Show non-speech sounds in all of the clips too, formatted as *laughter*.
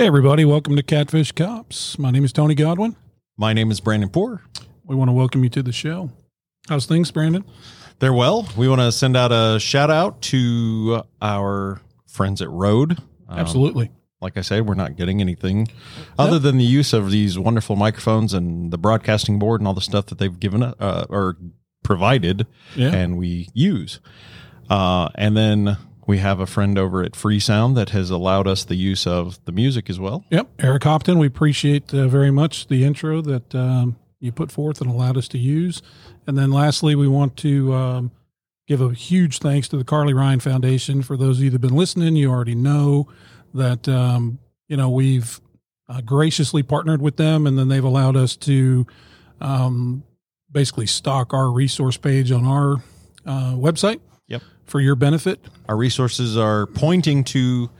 Hey, everybody, welcome to Catfish Cops. My name is Tony Godwin. My name is Brandon Poor. We want to welcome you to the show. How's things, Brandon? They're well. We want to send out a shout out to our friends at Rode. Um, Absolutely. like I said, we're not getting anything other than the use of these wonderful microphones and the broadcasting board and all the stuff that they've given us uh, or provided, Yeah. and we use. Uh, and then we have a friend over at Free Sound that has allowed us the use of the music as well. Yep. Eric Hopton, we appreciate uh, very much the intro that um, you put forth and allowed us to use. And then lastly, we want to um, give a huge thanks to the Carly Ryan Foundation. For those of you that have been listening, you already know that, um, you know, we've uh, graciously partnered with them and then they've allowed us to um, basically stock our resource page on our uh, website. For your benefit. Our resources are pointing to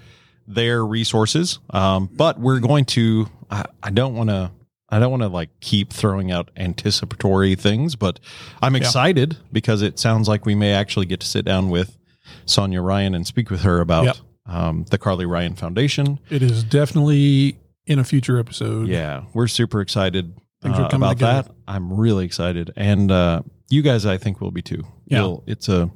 their resources, um, but we're going to. I, I don't want to. I don't want to like keep throwing out anticipatory things, but I'm excited because it sounds like we may actually get to sit down with Sonya Ryan and speak with her about Yep. um, the Carly Ryan Foundation. It is definitely in a future episode. Yeah, we're super excited uh, about together. that. I'm really excited, and uh, you guys, I think, will be too. Yeah. You'll- it's a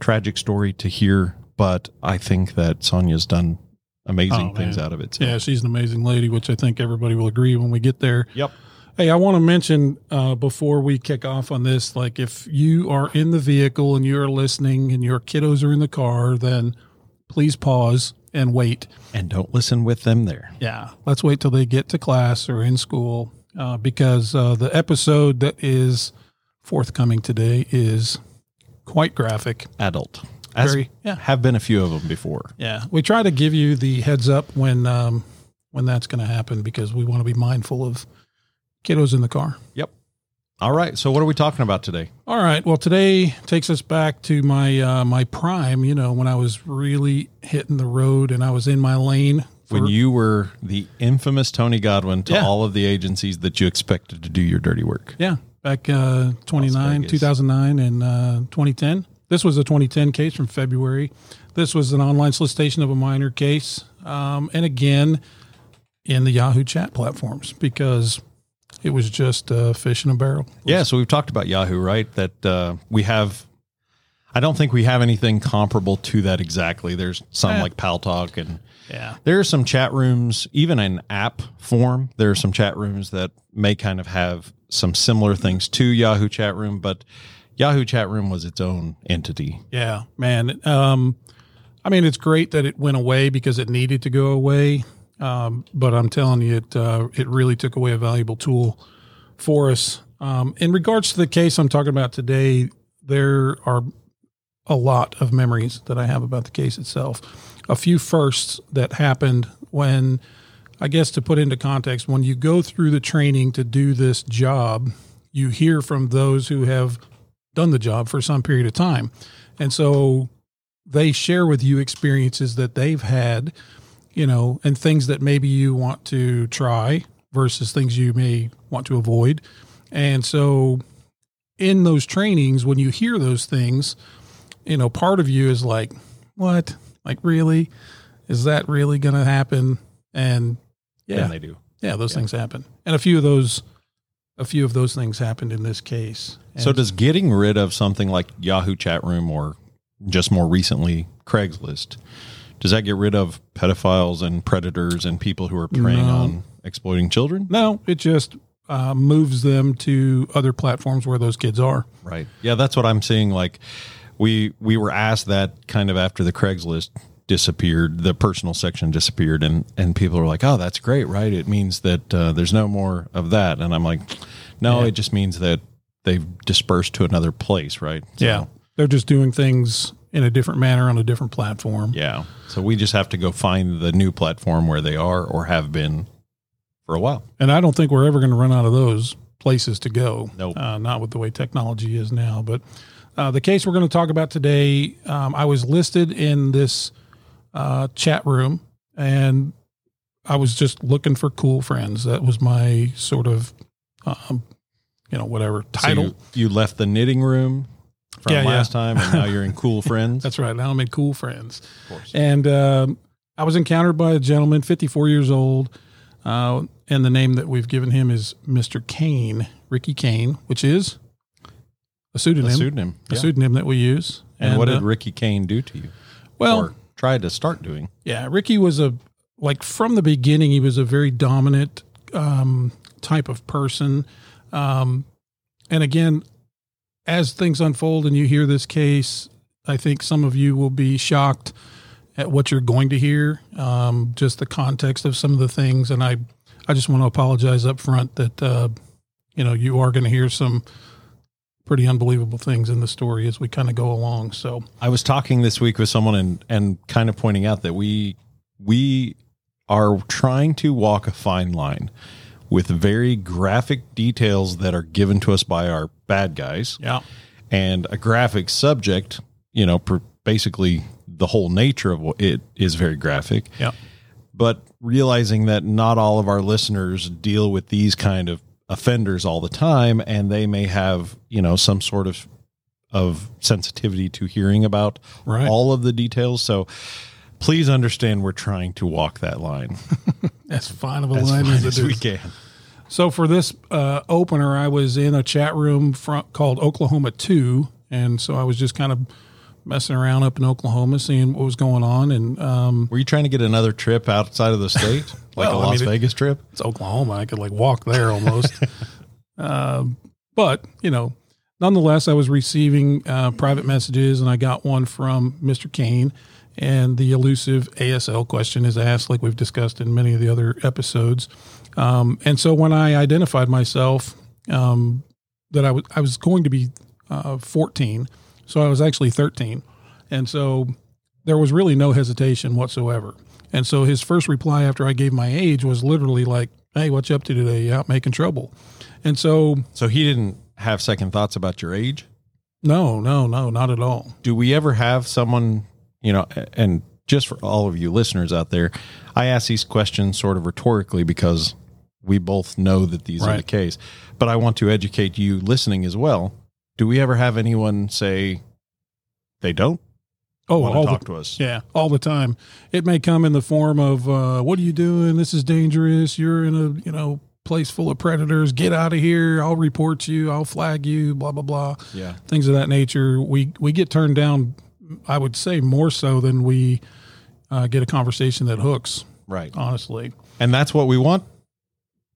tragic story to hear, but I think that Sonya's done amazing Oh, things out of it. So. Yeah, she's an amazing lady, which I think everybody will agree when we get there. Yep. Hey, I want to mention uh, before we kick off on this, like if you are in the vehicle and you're listening and your kiddos are in the car, then please pause and wait. And don't listen with them there. Yeah, let's wait till they get to class or in school uh, because uh, the episode that is forthcoming today is quite graphic. Adult. As Very- yeah. have been a few of them before. Yeah, we try to give you the heads up when um, when that's going to happen because we want to be mindful of kiddos in the car. Yep. All right. So what are we talking about today? All right. Well, today takes us back to my uh, my prime. You know, when I was really hitting the road and I was in my lane. For, When you were the infamous Tony Godwin to Yeah. all of the agencies that you expected to do your dirty work. yeah, back uh, 29, 2009, and uh, 2010. This was a 2010 case from February. This was an online solicitation of a minor case, um, and again in the Yahoo chat platforms because it was just uh, fish in a barrel. Yeah, so we've talked about Yahoo, right? That uh, we have. I don't think we have anything comparable to that exactly. There's some Eh. like Paltalk, and Yeah. there are some chat rooms, even in app form. There are some chat rooms that may kind of have some similar things to Yahoo chat room, but Yahoo chat room was its own entity. Yeah, man. Um, I mean, it's great that it went away because it needed to go away. Um, but I'm telling you, it uh, it really took away a valuable tool for us. Um, in regards to the case I'm talking about today, there are a lot of memories that I have about the case itself. A few firsts that happened when, I guess, to put into context, when you go through the training to do this job, you hear from those who have done the job for some period of time. And so they share with you experiences that they've had, you know, and things that maybe you want to try versus things you may want to avoid. And so in those trainings, when you hear those things, you know, part of you is like, what? Like, really? Is that really going to happen? And yeah, And they do. yeah, those things happen. And a few of those, a few of those things happened in this case. So does getting rid of something like Yahoo chat room or just more recently Craigslist, does that get rid of pedophiles and predators and people who are preying No. on exploiting children? No, it just uh, moves them to other platforms where those kids are. Right. Yeah, that's what I'm seeing. Like we we were asked that kind of after the Craigslist disappeared. The personal section disappeared, and and people were like, "Oh, that's great, right? It means that uh, there's no more of that." And I'm like, "No, Yeah. it just means that they've dispersed to another place, right?" So, Yeah. They're just doing things in a different manner on a different platform. yeah. So we just have to go find the new platform where they are or have been for a while. And I don't think we're ever going to run out of those places to go. Nope. Uh, not with the way technology is now. But uh, the case we're going to talk about today, um, I was listed in this uh, chat room and I was just looking for cool friends. That was my sort of, um, you know, whatever So title. you, you left the knitting room from Yeah, yeah. last time, and now you're in Cool *laughs* Friends. That's right. Now I'm in cool friends. of course. And um, I was encountered by a gentleman, 54 years old, uh, and the name that we've given him is Mr. Kane, Ricky Kane, which is a pseudonym, A pseudonym. a pseudonym that we use. And, what did uh, Ricky Kane do to you? well, or tried to start doing? yeah, Ricky was a like from the beginning. He was a very dominant um, type of person, um, and again, as things unfold and you hear this case, I think some of you will be shocked at what you're going to hear, um, just the context of some of the things, and I, I just want to apologize up front that uh, you know you are going to hear some pretty unbelievable things in the story as we kind of go along. So I was talking this week with someone and and kind of pointing out that we we are trying to walk a fine line with very graphic details that are given to us by our bad guys yeah, and a graphic subject, you know, basically the whole nature of what it is very graphic. yeah. but realizing that not all of our listeners deal with these kind of offenders all the time and they may have you know some sort of of sensitivity to hearing about Right. all of the details. So please understand we're trying to walk that line. *laughs* As fine of a as line as as we can. So for this uh, opener, I was in a chat room from, called Oklahoma Two, and so I was just kind of messing around up in Oklahoma, seeing what was going on. And um, were you trying to get another trip outside of the state *laughs* like Well, a I las mean, it- vegas trip it's Oklahoma; I could like walk there almost. *laughs* um, but you know, nonetheless, I was receiving uh, private messages, and I got one from Mr. Kane. And the elusive ASL question is asked, like we've discussed in many of the other episodes. Um, and so when I identified myself, um, that I was I was going to be uh, 14, so I was actually 13, and so there was really no hesitation whatsoever. And so his first reply after I gave my age was literally like, "Hey, what you up to today? You out making trouble?" And so so he didn't have second thoughts about your age no, no, no, not at all. do we ever have someone you know and just for all of you listeners out there i ask these questions sort of rhetorically because we both know that these are the case but i want to educate you listening as well do we ever have anyone say they don't Oh, want all to the talk to us Yeah, all the time. It may come in the form of, uh, "What are you doing? This is dangerous. You're in a you know place full of predators. Get out of here. I'll report you. I'll flag you. Blah blah blah. yeah Things of that nature. We we get turned down. I would say more so than we uh, get a conversation that hooks. right Honestly, and that's what we want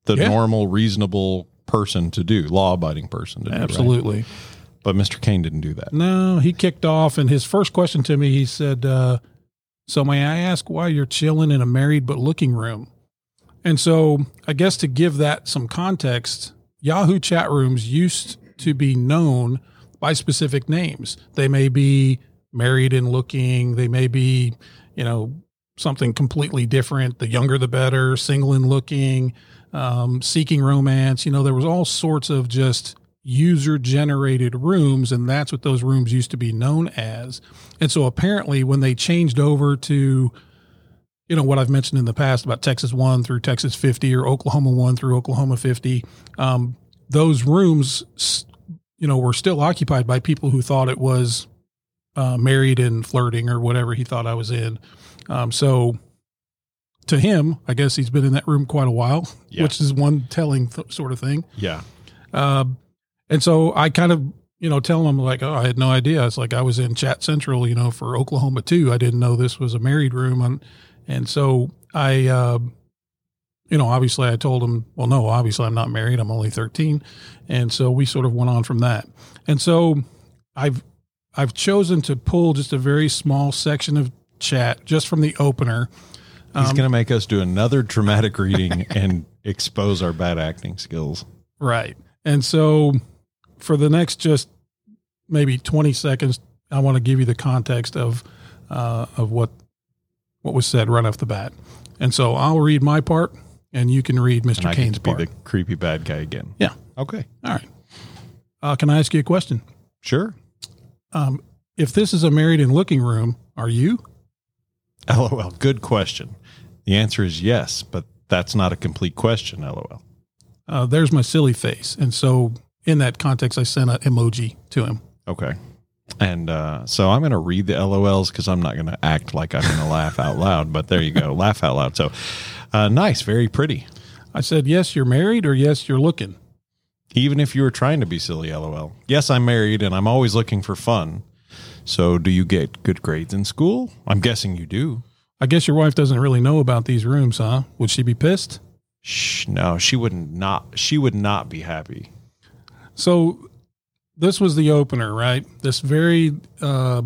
the Yeah. normal reasonable person to do law-abiding person to do right? absolutely. but mr kane didn't do that No, he kicked off, and his first question to me, he said, uh, "So may I ask why you're chilling in a married but looking room?" And so, I guess to give that some context, Yahoo chat rooms used to be known by specific names. They may be married and looking. They may be, you know, something completely different. The younger, the better. Single and looking, um, seeking romance. You know, there was all sorts of just user generated rooms, and that's what those rooms used to be known as. And so apparently, when they changed over to you know what I've mentioned in the past about Texas one through Texas 50 or Oklahoma one through Oklahoma 50, um, those rooms, you know, were still occupied by people who thought it was uh, married and flirting or whatever he thought I was in. Um, so to him, I guess he's been in that room quite a while, Yeah. which is one telling th- sort of thing. yeah Um, and so I kind of, you know, tell him like, oh, I had no idea. It's like I was in Chat Central, you know, for Oklahoma too. I didn't know this was a married room, and and so I, uh, you know, obviously I told him, well, no, obviously I'm not married. I'm only 13, and so we sort of went on from that. And so I've I've chosen to pull just a very small section of chat just from the opener. He's Um, going to make us do another dramatic reading *laughs* and expose our bad acting skills. Right. And so for the next just maybe 20 seconds, I want to give you the context of uh, of what what was said right off the bat. And so I'll read my part and you can read Mr. Kane's to be the creepy bad guy again. Yeah. Okay. All right. Uh, can I ask you a question? Sure. Um, if this is a married and looking room, are you? *laughs* LOL. Good question. The answer is yes, but that's not a complete question. LOL. Uh, there's my silly face. And so in that context, I sent an emoji to him. Okay. And uh, so I'm going to read the LOLs because I'm not going to act like I'm going to laugh out loud. But there you go, *laughs* laugh out loud. So uh, nice, very pretty. I said, yes, you're married or yes, you're looking. Even if you were trying to be silly, LOL. Yes, I'm married and I'm always looking for fun. So do you get good grades in school? I'm guessing you do. I guess your wife doesn't really know about these rooms, huh? Would she be pissed? Shh, no, she wouldn't not. She would not be happy. So this was the opener, right? This very uh,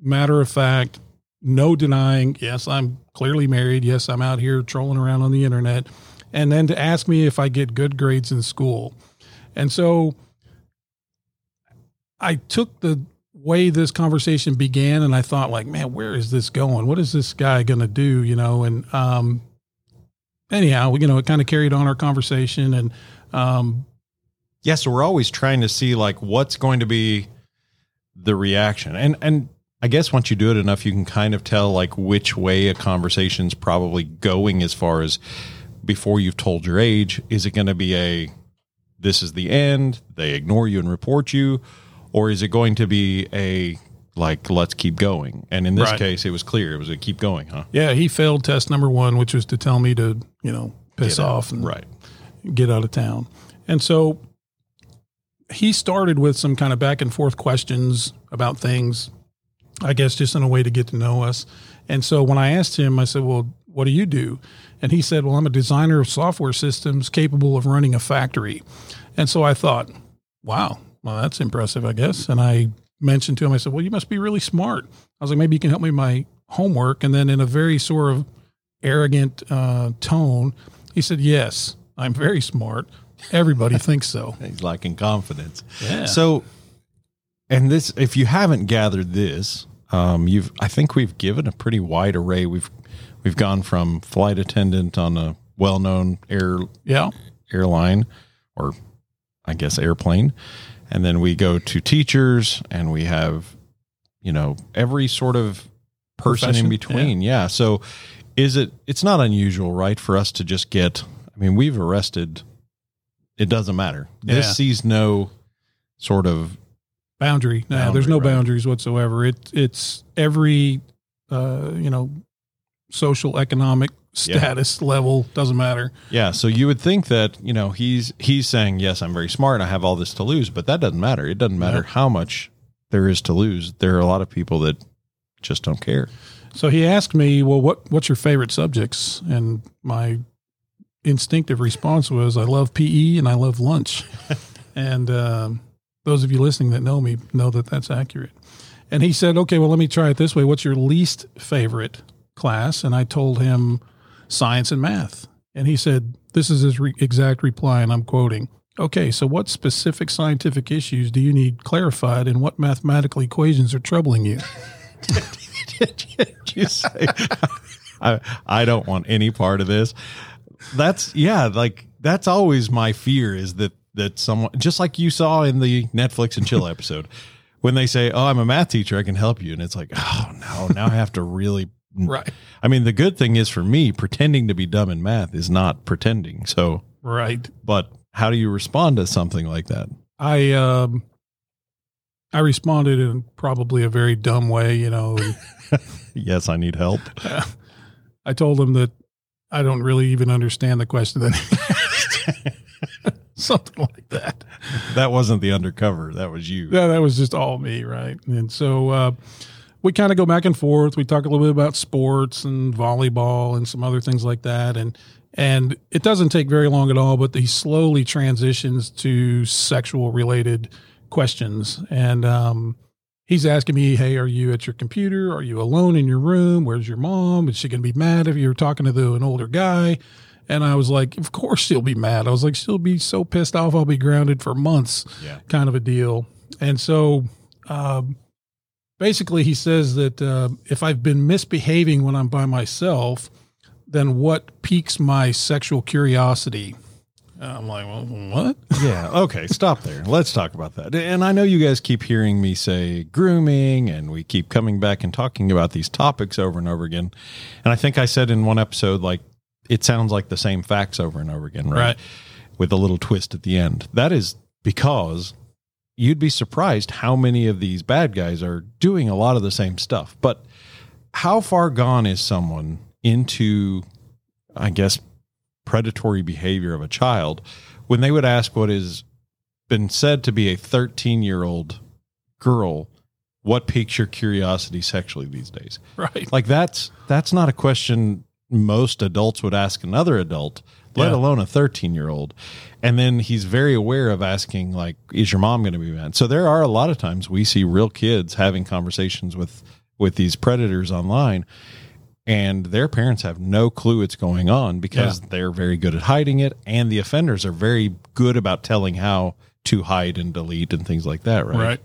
matter of fact, no denying. Yes, I'm clearly married. Yes, I'm out here trolling around on the internet. And then to ask me if I get good grades in school. And so I took the way this conversation began and I thought like, man, where is this going? What is this guy going to do? You know, and, um, anyhow, you know, it kind of carried on our conversation and, um, Yeah, so we're always trying to see like what's going to be the reaction. And and I guess once you do it enough you can kind of tell like which way a conversation's probably going as far as before you've told your age, is it going to be a this is the end, they ignore you and report you or is it going to be a like let's keep going? And in this Right. case it was clear it was a keep going, huh? Yeah, he failed test number one, which was to tell me to, you know, piss off and Right. get out of town. And so he started with some kind of back and forth questions about things, I guess just in a way to get to know us. And so when I asked him, I said, Well, what do you do? And he said, Well, I'm a designer of software systems capable of running a factory. And so I thought, Wow, well, that's impressive, I guess. And I mentioned to him, I said, Well, you must be really smart. I was like, Maybe you can help me with my homework. And then in a very sort of arrogant uh, tone, he said, Yes, I'm very smart. Everybody *laughs* thinks so. He's lacking confidence. Yeah. So, and this, if you haven't gathered this, um, you've, I think we've given a pretty wide array. We've, we've gone from flight attendant on a well-known air Yeah. airline, or I guess airplane, and then we go to teachers, and we have, you know, every sort of person Profession, in between. Yeah. So, is it? It's not unusual, right, for us to just get. I mean, we've arrested. It doesn't matter. This Yeah. sees no sort of Boundary. No, Boundary, there's no right. boundaries whatsoever. It, it's every, uh, you know, social, economic status level, doesn't matter. Yeah, so you would think that you know he's he's saying yes, I'm very smart, I have all this to lose, but that doesn't matter. It doesn't matter Yeah. how much there is to lose. There are a lot of people that just don't care. So he asked me, well, what, what's your favorite subjects? And my instinctive response was, I love PE and I love lunch. *laughs* and um, those of you listening that know me know that that's accurate. And he said, okay, well, let me try it this way. What's your least favorite class? And I told him science and math. And he said, this is his re- exact reply, and I'm quoting. Okay, so what specific scientific issues do you need clarified and what mathematical equations are troubling you? *laughs* *laughs* You say I I don't want any part of this? That's yeah, like that's always my fear is that that someone just like you saw in the Netflix and chill episode when they say, "Oh, I'm a math teacher, I can help you," and it's like, "Oh no, now I have to really." Right. I mean, the good thing is for me, pretending to be dumb in math is not pretending. So, Right. but how do you respond to something like that? I um I responded in probably a very dumb way, you know. *laughs* Yes, I need help. *laughs* I told him that I don't really even understand the question that he *laughs* asked. Something like that. That wasn't the undercover. That was you. Yeah, that was just all me, right? And so uh, we kind of go back and forth. We talk a little bit about sports and volleyball and some other things like that. And and it doesn't take very long at all, but he slowly transitions to sexual related questions. And um, he's asking me, Hey, are you at your computer? Are you alone in your room? Where's your mom? Is she going to be mad if you're talking to the, an older guy? And I was like, Of course she'll be mad. I was like, She'll be so pissed off. I'll be grounded for months, Yeah. kind of a deal. And so, um, basically, he says that uh, if I've been misbehaving when I'm by myself, then what piques my sexual curiosity? I'm like, well, what? *laughs* Yeah. Okay. Stop there. Let's talk about that. And I know you guys keep hearing me say grooming, and we keep coming back and talking about these topics over and over again. And I think I said in one episode, like, it sounds like the same facts over and over again, right? Right. With a little twist at the end. That is because you'd be surprised how many of these bad guys are doing a lot of the same stuff. But how far gone is someone into, I guess, predatory behavior of a child when they would ask what has been said to be a 13 year old girl what piques your curiosity sexually these days Right. like that's that's not a question most adults would ask another adult let Yeah. alone a 13 year old and then he's very aware of asking like is your mom going to be mad so there are a lot of times we see real kids having conversations with with these predators online and their parents have no clue it's going on because they're very good at hiding it and the offenders are very good about telling how to hide and delete and things like that right Right.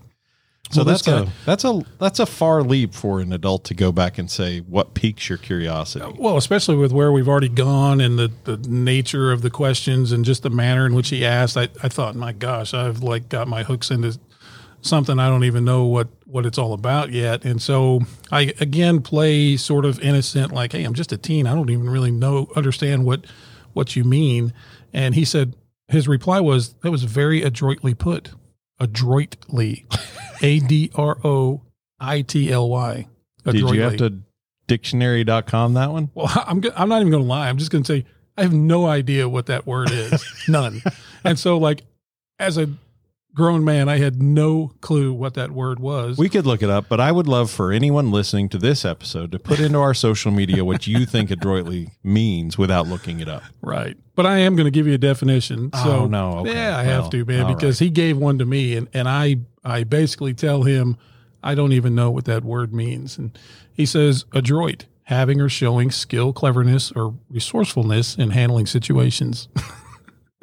So Well, that's a that's a that's a far leap for an adult to go back and say what piques your curiosity. Well, especially with where we've already gone and the, the nature of the questions and just the manner in which he asked, I, I thought, my gosh, I've like got my hooks into something I don't even know what, what it's all about yet. And so I again play sort of innocent, like, hey, I'm just a teen. I don't even really know understand what what you mean. And he said his reply was that was very adroitly put. Adroitly. *laughs* A D R O I T L Y. Did you have to dictionary.com that one? Well, *laughs* I'm I'm not even going to lie. I'm just going to say I have no idea what that word is. *laughs* None. And so, like, as a grown man, I had no clue what that word was. We could look it up, but I would love for anyone listening to this episode to put into our social media what you think adroitly means without looking it up. right. But I am going to give you a definition. Oh, so Oh, no. Okay. yeah, I Well, have to, man, because he gave one to me, and and I I basically tell him I don't even know what that word means, and he says adroit, having or showing skill, cleverness, or resourcefulness in handling situations. *laughs*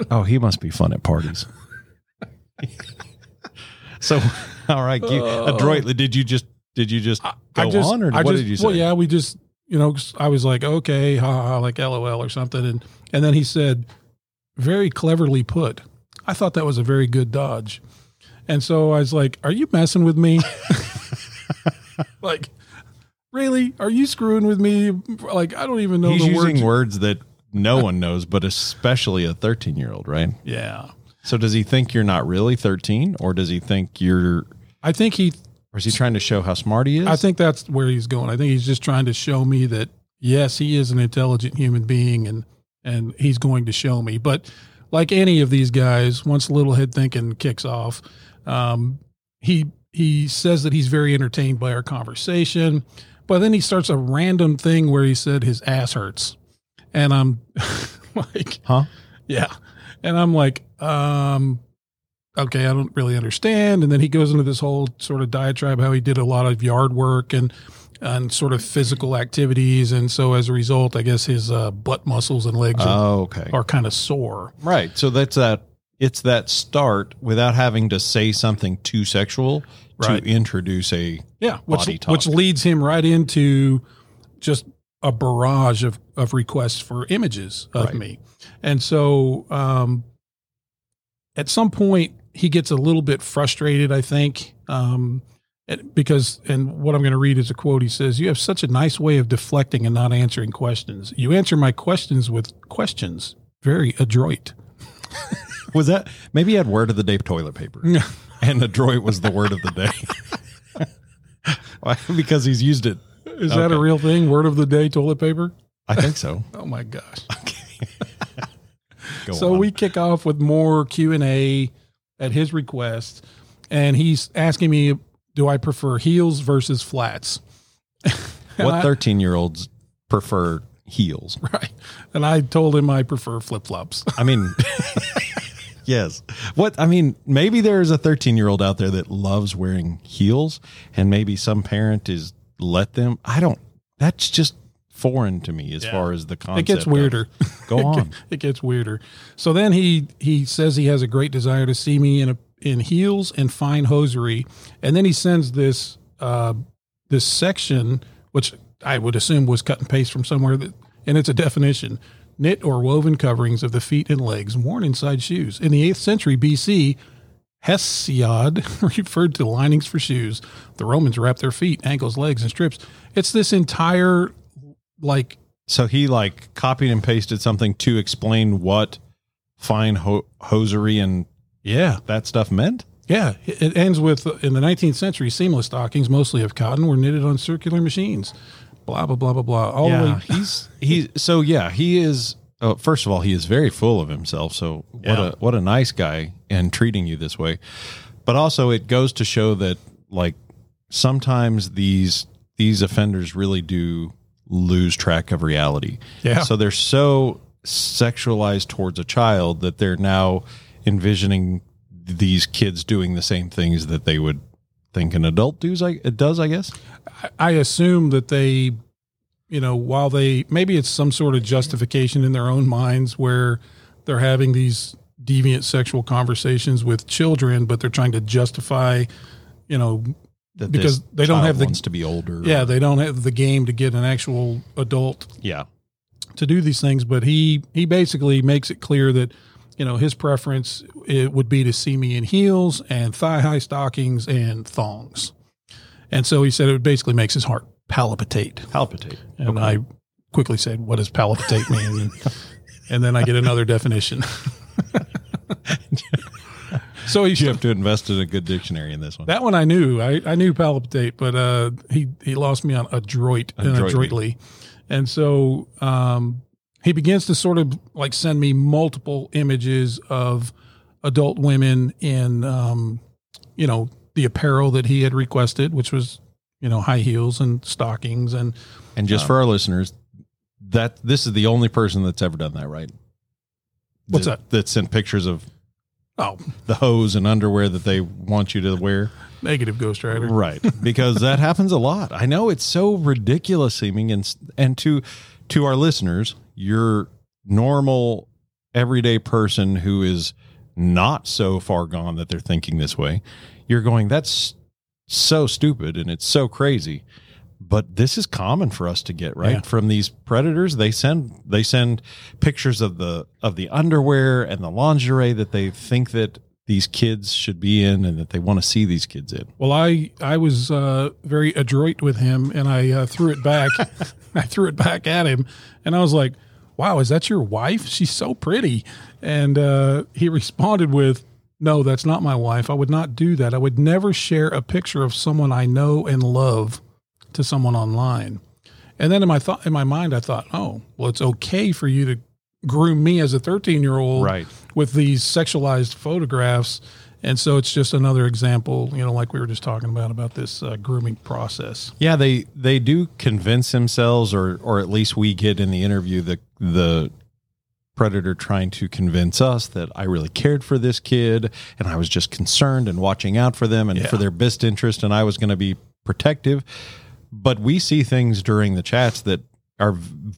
Oh, he must be fun at parties. *laughs* so, all right, you, oh. adroitly, did you just did you just go I just, on, or I what just, did you say? Well, yeah, we just, you know, I was like, okay, ha, ha, like LOL or something, and and then he said, very cleverly put. I thought that was a very good dodge, and so I was like, are you messing with me? *laughs* like, really? Are you screwing with me? Like, I don't even know He's the using words. words that no one knows, but especially a 13 year old, right? Yeah, So does he think you're not really 13 or does he think you're I think he or is he trying to show how smart he is? I think that's where he's going. I think he's just trying to show me that yes, he is an intelligent human being and and he's going to show me. But like any of these guys, once little head thinking kicks off, um, he he says that he's very entertained by our conversation, but then he starts a random thing where he said his ass hurts. And I'm *laughs* like, Huh? yeah. And I'm like, um, okay, I don't really understand. And then he goes into this whole sort of diatribe how he did a lot of yard work and and sort of physical activities, and so as a result, I guess his uh, butt muscles and legs are, Oh, okay. are kind of sore. Right. So that's that it's that start without having to say something too sexual Right. to introduce a Yeah, which which leads him right into just a barrage of of requests for images of Right. me, and so um, at some point he gets a little bit frustrated. I think um, because and what I'm going to read is a quote. He says, "You have such a nice way of deflecting and not answering questions. You answer my questions with questions, very adroit." *laughs* was that maybe he had word of the day toilet paper *laughs* and adroit was the word of the day. *laughs* Why? because he's used it. Is that a real thing? Word of the day: toilet paper. I think so. *laughs* Oh my gosh. *laughs* Go so on. we kick off with more Q and A at his request, and he's asking me, "Do I prefer heels versus flats?" *laughs* What 13 year olds prefer heels? Right, and I told him I prefer flip flops. I mean, yes. What I mean, maybe there's a 13 year old out there that loves wearing heels, and maybe some parent is let them. I don't. That's just foreign to me as Yeah. far as the concept. It gets of- weirder. Go *laughs* on. it gets weirder. So then he he says he has a great desire to see me in a, in heels and fine hosiery, and then he sends this uh, this section, which I would assume was cut and paste from somewhere, that, and it's a definition: knit or woven coverings of the feet and legs worn inside shoes. In the eighth century BC. Hesiod *laughs* referred to linings for shoes. The Romans wrapped their feet, ankles, legs, and strips. It's this entire like So he like copied and pasted something to explain what fine ho- hosiery and yeah, that stuff meant. Yeah, it ends with in the 19th century, seamless stockings, mostly of cotton, were knitted on circular machines. Blah blah blah blah blah. All the way. he's he. So yeah, he is. Oh, first of all, he is very full of himself. So what Yeah. a what a nice guy and treating you this way. But also, it goes to show that like sometimes these these offenders really do lose track of reality. Yeah. So they're so sexualized towards a child that they're now envisioning these kids doing the same things that they would think an adult does. I it does. I guess. I assume that they, you know, while they maybe it's some sort of justification in their own minds where they're having these deviant sexual conversations with children, but they're trying to justify, you know, That Because they don't have the- wants to be older. yeah, they don't have the game to get an actual adult Yeah. to do these things, but he he basically makes it clear that you know his preference it would be to see me in heels and thigh high stockings and thongs, and so he said it basically makes his heart palpitate. Palpitate. And I quickly said, "What does palpitate mean?" and, *laughs* and then I get another definition. *laughs* so he You have to invest in a good dictionary in this one. that one I knew. I, I knew palpitate, but uh, he he lost me on adroit and Adroitly. adroitly, and so um, he begins to sort of like send me multiple images of adult women in um, you know the apparel that he had requested, which was you know high heels and stockings and and just for our listeners, that this is the only person that's ever done that, right? What's that? That sent pictures of oh the hose and underwear that they want you to wear. negative Ghost Rider. Right. Because that *laughs* happens a lot. I know it's so ridiculous seeming and and to to our listeners, your normal everyday person who is not so far gone that they're thinking this way, you're going that's so stupid and it's so crazy. But this is common for us to get, right? Yeah. From these predators, they send they send pictures of the of the underwear and the lingerie that they think that these kids should be in and that they want to see these kids in. Well, I I was uh, very adroit with him, and I uh, threw it back. *laughs* I threw it back at him, and I was like, "Wow, is that your wife? She's so pretty." And uh, he *laughs* responded with, "No, that's not my wife. I would not do that. I would never share a picture of someone I know and love to someone online." And then in my thought, in my mind, I thought, "Oh, well, it's okay for you to groom me as a 13 year old, Right. with these sexualized photographs. And so it's just another example, you know, like we were just talking about, about this uh, grooming process. Yeah, they they do convince themselves, or or at least we get in the interview the the predator trying to convince us that I really cared for this kid and I was just concerned and watching out for them and Yeah. for their best interest and I was going to be protective. But we see things during the chats that are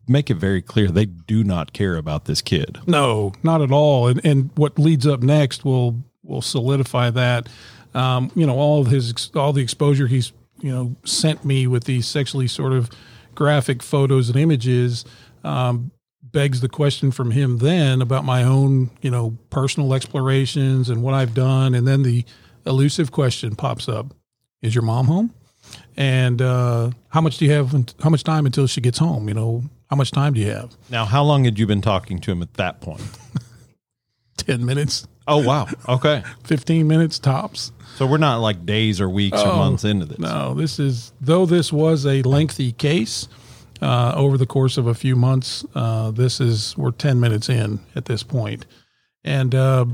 make it very clear they do not care about this kid. No, not at all. And, and what leads up next will, will solidify that. Um, you know, all of his, all the exposure he's, you know, sent me with these sexually sort of graphic photos and images, um, begs the question from him then about my own, you know, personal explorations and what I've done. And then the elusive question pops up Is your mom home? And uh, how much do you have? How much time until she gets home? You know, how much time do you have? Now, how long had you been talking to him at that point? *laughs* 10 minutes, Oh wow. Okay. 15 minutes tops. So we're not like days or weeks or Oh, months into this. No, this is, though this was a lengthy case uh, over the course of a few months, uh, this is, we're 10 minutes in at this. And uh,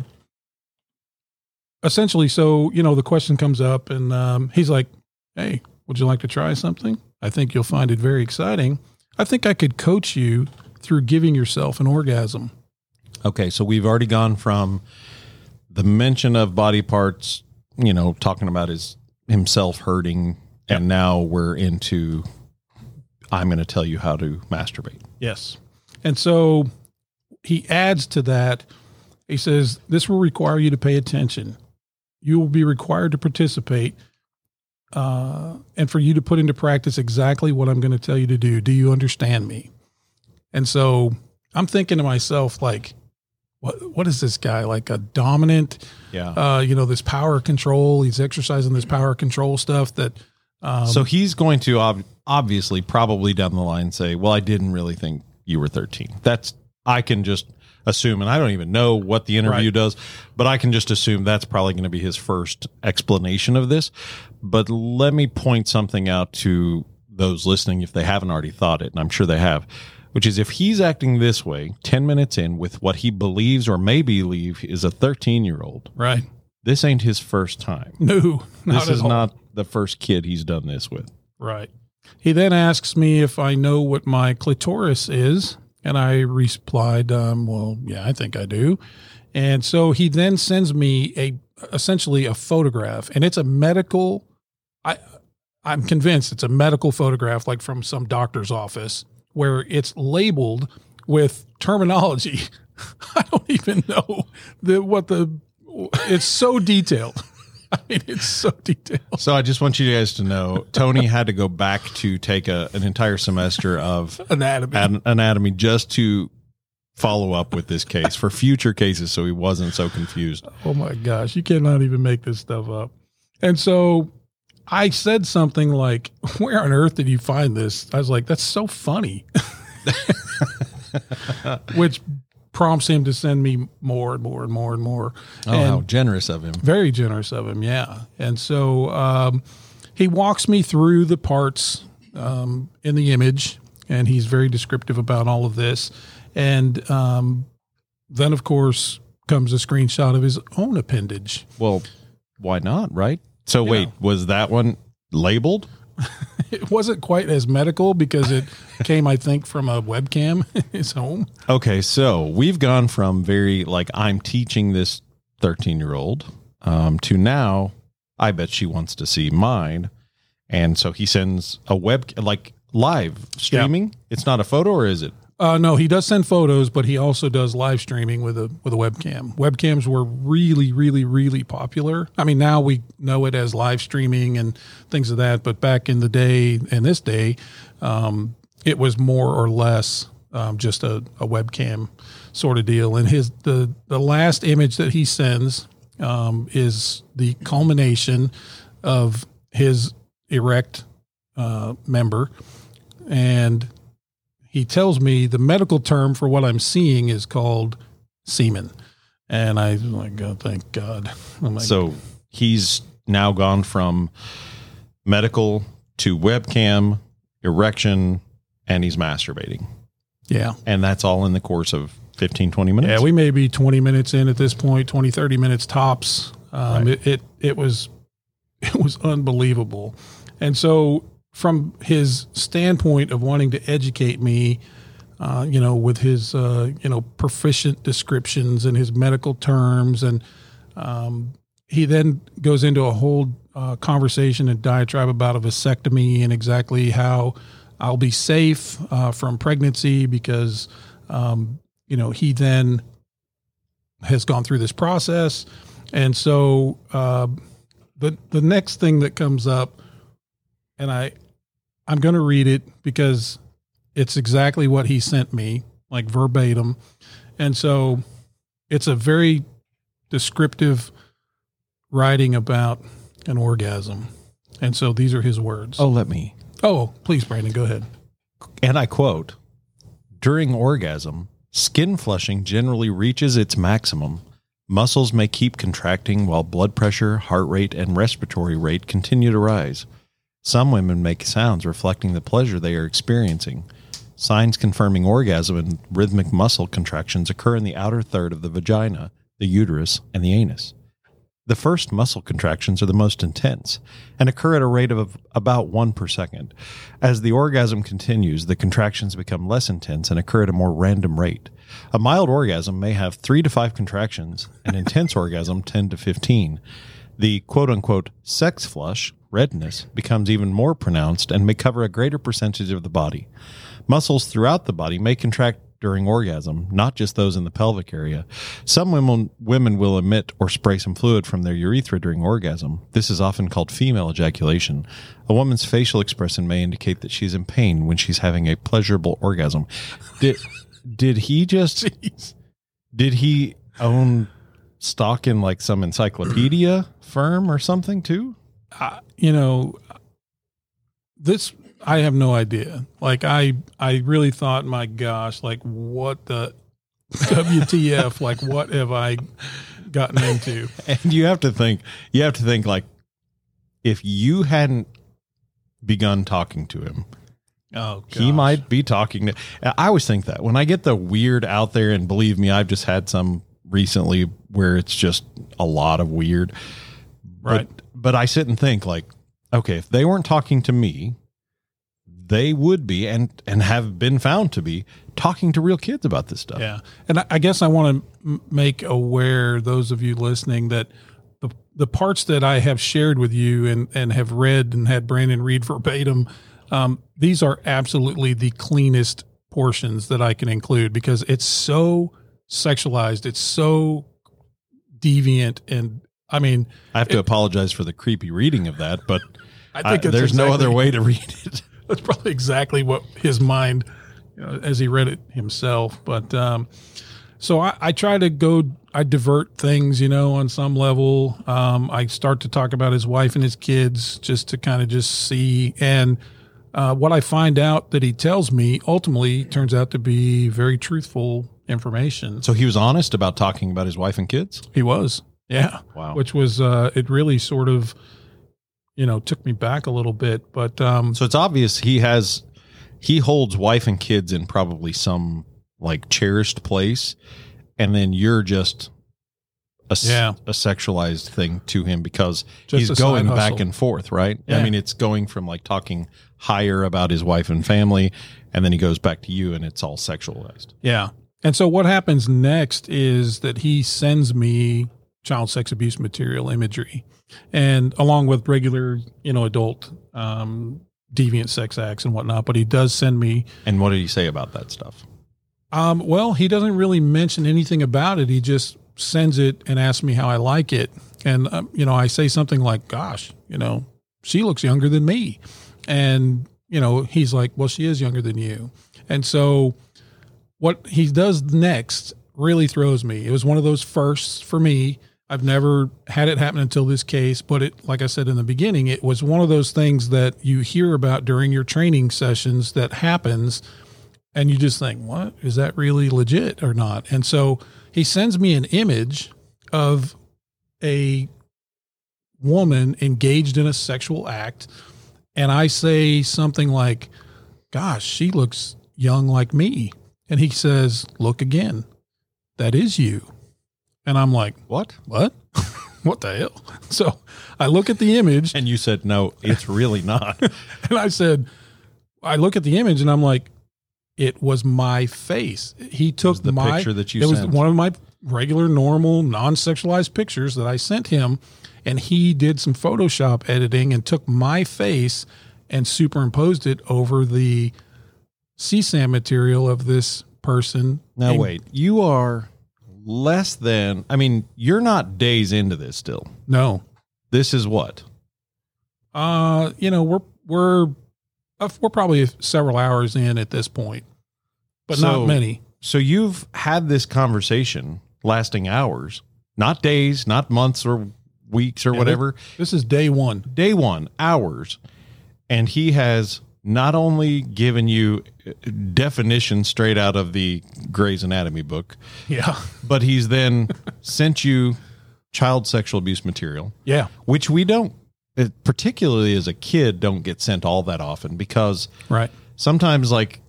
essentially, so, you know, the question comes up and um, he's like, hey, would you like to try something? I think you'll find it very exciting. I think I could coach you through giving yourself an orgasm. Okay, so we've already gone from the mention of body parts, you know, talking about his himself hurting, and now we're into I'm going to tell you how to masturbate. Yes. And so he adds to that. He says, This will require you to pay attention. You will be required to participate uh, and for you to put into practice exactly what I'm going to tell you to do. Do you understand me? And so I'm thinking to myself, like, what what is this guy like a dominant Yeah. uh you know this power control he's exercising this power control stuff that um so he's going to ob- obviously probably down the line say, "Well, I didn't really think you were 13." That's I can just assume, and I don't even know what the interview Right. does, but I can just assume that's probably going to be his first explanation of this. But let me point something out to those listening if they haven't already thought it, and I'm sure they have. Which is if he's acting this way 10 minutes in with what he believes or may believe is a 13 year old, right this ain't his first time. no *laughs* This is all. not the first kid he's done this with. Right. He then asks me if I know what my clitoris is, and I replied, um, "Well, yeah, I think I do." And so he then sends me a essentially a photograph, and it's a medical. I I'm convinced it's a medical photograph, like from some doctor's office, where it's labeled with terminology. *laughs* I don't even know the what the. It's so detailed. *laughs* I mean, it's so detailed. So I just want you guys to know Tony had to go back to take a, an entire semester of Anatomy. an- anatomy just to follow up with this case for future cases so he wasn't so confused. Oh my gosh, you cannot even make this stuff up. And so I said something like, *laughs* Where on earth did you find this? I was like, That's so funny. *laughs* Which prompts him to send me more and more and more and more. Oh, and how generous of him. very generous of him, yeah. And so um, he walks me through the parts um, in the image, and he's very descriptive about all of this. And um, then, of course, comes a screenshot of his own appendage. Well, why not, right? So wait, was that one labeled? *laughs* *laughs* It wasn't quite as medical because it came, I think, from a webcam in his home. Okay, so we've gone from very like I'm teaching this 13 year old um, to now I bet she wants to see mine, and so he sends a web like live streaming. It's not a photo, or is it? Uh, no, he does send photos, but he also does live streaming with a with a webcam. Webcams were really, really, really popular. I mean, now we know it as live streaming and things of that, but back in the day, in this day, um, it was more or less um, just a, a webcam sort of deal. And his the the last image that he sends um, is the culmination of his erect uh, member, and he tells me the medical term for what I'm seeing is called semen. And I was like, oh, thank God. Like, So he's now gone from medical to webcam, erection, and he's masturbating. yeah. And that's all in the course of 15, 20 minutes. Yeah, we may be 20 minutes in at this point, 20, 30 minutes tops. Um, Right. it, it, it was, *laughs* it was unbelievable. And so from his standpoint of wanting to educate me, uh, you know, with his, uh, you know, proficient descriptions and his medical terms. And um, he then goes into a whole uh, conversation and diatribe about a vasectomy and exactly how I'll be safe uh, from pregnancy because, um, you know, he then has gone through this process. And so uh, the, the next thing that comes up, and I, I'm going to read it because it's exactly what he sent me, like verbatim. And so it's a very descriptive writing about an orgasm. And so these are his words. oh, let me. Oh, please, Brandon, go ahead. And I quote During orgasm, skin flushing generally reaches its maximum. Muscles may keep contracting while blood pressure, heart rate, and respiratory rate continue to rise. Some women make sounds reflecting the pleasure they are experiencing. Signs confirming orgasm and rhythmic muscle contractions occur in the outer third of the vagina, the uterus, and the anus. The first muscle contractions are the most intense and occur at a rate of about one per second. As the orgasm continues, the contractions become less intense and occur at a more random rate. A mild orgasm may have three to five contractions, an intense orgasm 10 to 15. The quote unquote sex flush, redness, becomes even more pronounced and may cover a greater percentage of the body. Muscles throughout the body may contract during orgasm, not just those in the pelvic area. Some women, women will emit or spray some fluid from their urethra during orgasm. This is often called female ejaculation. A woman's facial expression may indicate that she's in pain when she's having a pleasurable orgasm. Did did he just *laughs* did he own stock in like some encyclopedia firm or something too? I, you know, this I have no idea. Like I, I really thought, my gosh, like what the WTF? *laughs* like what have I gotten into? *laughs* And you have to think, you have to think like if you hadn't begun talking to him, Oh, he might be talking to. I always think that when I get the weird out there, and believe me, I've just had some recently where it's just a lot of weird. Right. But, but I sit and think like, okay, if they weren't talking to me, they would be and and have been found to be talking to real kids about this stuff. Yeah, and I, I guess I want to make aware those of you listening that the the parts that I have shared with you and and have read and had Brandon read verbatim, um, these are absolutely the cleanest portions that I can include because it's so sexualized, it's so deviant, and I mean, I have to apologize for the creepy reading of that, but I I think it's there's no other way to read it. *laughs* that's probably exactly what his mind you know, as he read it himself but um so I, I try to go i divert things you know on some level um i start to talk about his wife and his kids just to kind of just see and uh, what i find out that he tells me ultimately turns out to be very truthful information So he was honest about talking about his wife and kids. he was yeah Wow. which was uh it really sort of you know took me back a little bit but um So it's obvious he has he holds wife and kids in probably some like cherished place, and then you're just a, Yeah. a sexualized thing to him because Just he's going back and forth, right? I mean, it's going from like talking higher about his wife and family, and then he goes back to you, and it's all sexualized. Yeah. And so what happens next is that he sends me child sex abuse material imagery and along with regular, you know, adult um, deviant sex acts and whatnot. But he does send me, And what did he say about that stuff? um, well, he doesn't really mention anything about it. He just sends it and asks me how I like it. And, um, you know, I say something like, gosh, you know, she looks younger than me. And, you know, he's like, well, she is younger than you. And so what he does next really throws me. It was one of those firsts for me. I've never had it happen until this case, but it, like I said in the beginning, it was one of those things that you hear about during your training sessions that happens, and you just think, what? Is that really legit or not? And so he sends me an image of a woman engaged in a sexual act, and I say something like, "Gosh, she looks young like me," and he says, "Look again, that is you," and I'm like, What? what? *laughs* what the hell? *laughs* So I look at the image And you said no, it's really not. *laughs* and I said, I look at the image and I'm like, it was my face. He took the my picture that you sent. It was one of my regular, normal, non-sexualized pictures that I sent him, and he did some Photoshop editing and took my face and superimposed it over the CSAM material of this person. Now And- wait, you are less than. I mean, you're not days into this still. No, This is what uh, you know we're we're uh, we're probably several hours in at this point, but So- not many. So you've had this conversation lasting hours, not days, not months or weeks or Yeah, whatever. This is day one. Day one, hours. And he has not only given you uh, definition straight out of the Gray's Anatomy book, Yeah, but he's then *laughs* sent you child sexual abuse material, yeah, which we don't, uh, particularly as a kid, don't get sent all that often because right. sometimes like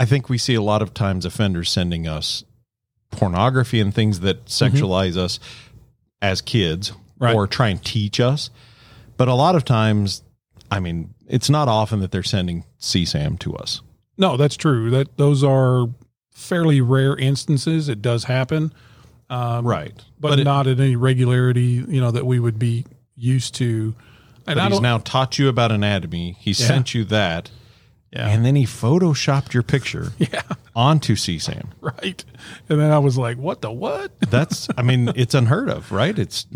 i think we see a lot of times offenders sending us pornography and things that sexualize us as kids Right. or try and teach us. But a lot of times, I mean, it's not often that they're sending CSAM to us. No, that's true. That those are fairly rare instances. It does happen, um, Right. but, it- not at any regularity. You know that we would be used to. And but he's now taught you about anatomy. He sent you that. Yeah. And then he photoshopped your picture *laughs* yeah, onto CSAM. right. And then I was like, "What the what?" That's, I mean, it's unheard of, right? It's,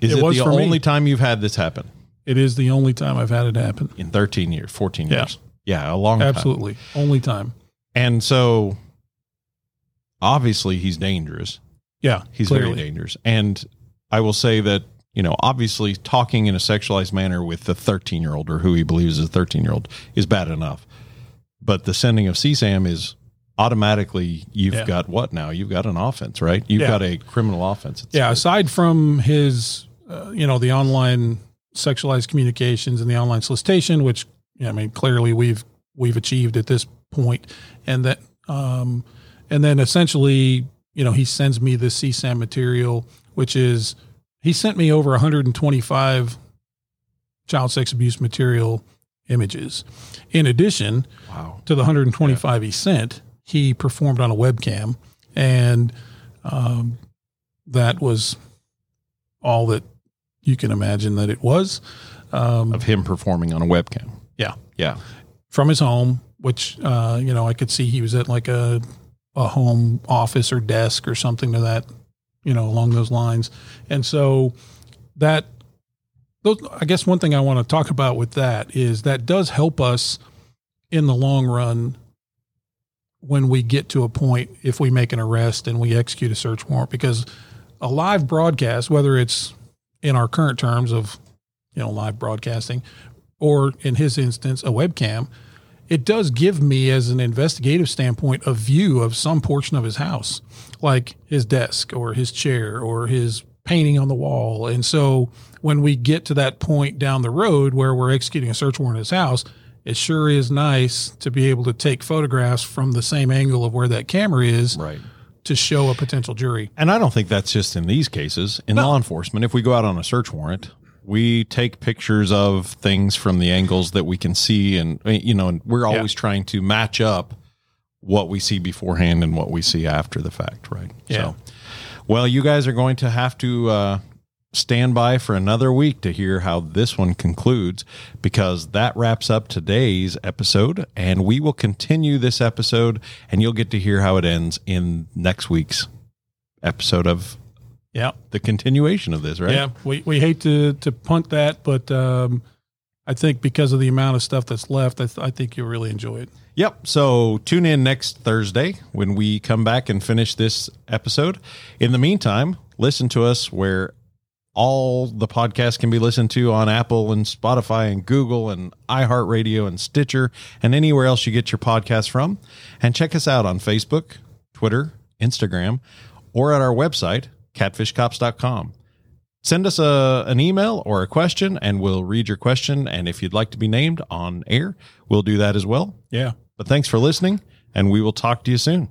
is It it, was the for me. only time you've had this happen It is the only time I've had it happen. in 13 years, 14 Yeah. years? Yeah, a long time. Absolutely, only time. And so obviously he's dangerous. Yeah, He's clearly. very dangerous. And I will say that, you know, obviously talking in a sexualized manner with the 13 year old or who he believes is a 13 year old is bad enough. But the sending of CSAM is automatically, you've Yeah. got what now? You've got an offense, right? You've Yeah. got a criminal offense. It's- Yeah, aside from his, uh, you know, the online sexualized communications and the online solicitation, which yeah, I mean, clearly we've we've achieved at this point, and that, um, and then essentially, you know, he sends me this CSAM material, which is he sent me over 125 child sex abuse material images. In addition, Wow. to the 125 he sent, he performed on a webcam, and um, that was all that you can imagine that it was um, Of him performing on a webcam. Yeah. Yeah. from his home, which uh, you know I could see he was at like a a home office or desk or something to that, you know, along those lines, and so that. Those, I guess one thing I want to talk about with that is that does help us in the long run when we get to a point if we make an arrest and we execute a search warrant because a live broadcast whether it's in our current terms of you know live broadcasting or in his instance a webcam it does give me as an investigative standpoint a view of some portion of his house like his desk or his chair or his painting on the wall and so when we get to that point down the road where we're executing a search warrant at his house it sure is nice to be able to take photographs from the same angle of where that camera is Right. To show a potential jury. And I don't think that's just in these cases. In law enforcement, if we go out on a search warrant, we take pictures of things from the angles that we can see, and you know, and we're always trying to match up what we see beforehand and what we see after the fact, right? Yeah. So, well, you guys are going to have to uh, stand by for another week to hear how this one concludes, because that wraps up today's episode, and we will continue this episode, and you'll get to hear how it ends in next week's episode of Yeah. the continuation of this, right? Yeah. We, we hate to, to punt that, but um, I think because of the amount of stuff that's left, I, th- I think you'll really enjoy it. Yep. So tune in next Thursday when we come back and finish this episode. In the meantime, listen to us where all the podcasts can be listened to on Apple and Spotify and Google and iHeartRadio and Stitcher and anywhere else you get your podcasts from. And check us out on Facebook, Twitter, Instagram, or at our website, catfishcops.com. Send us a, an email or a question and we'll read your question. And if you'd like to be named on air, we'll do that as well. Yeah. But thanks for listening, and we will talk to you soon.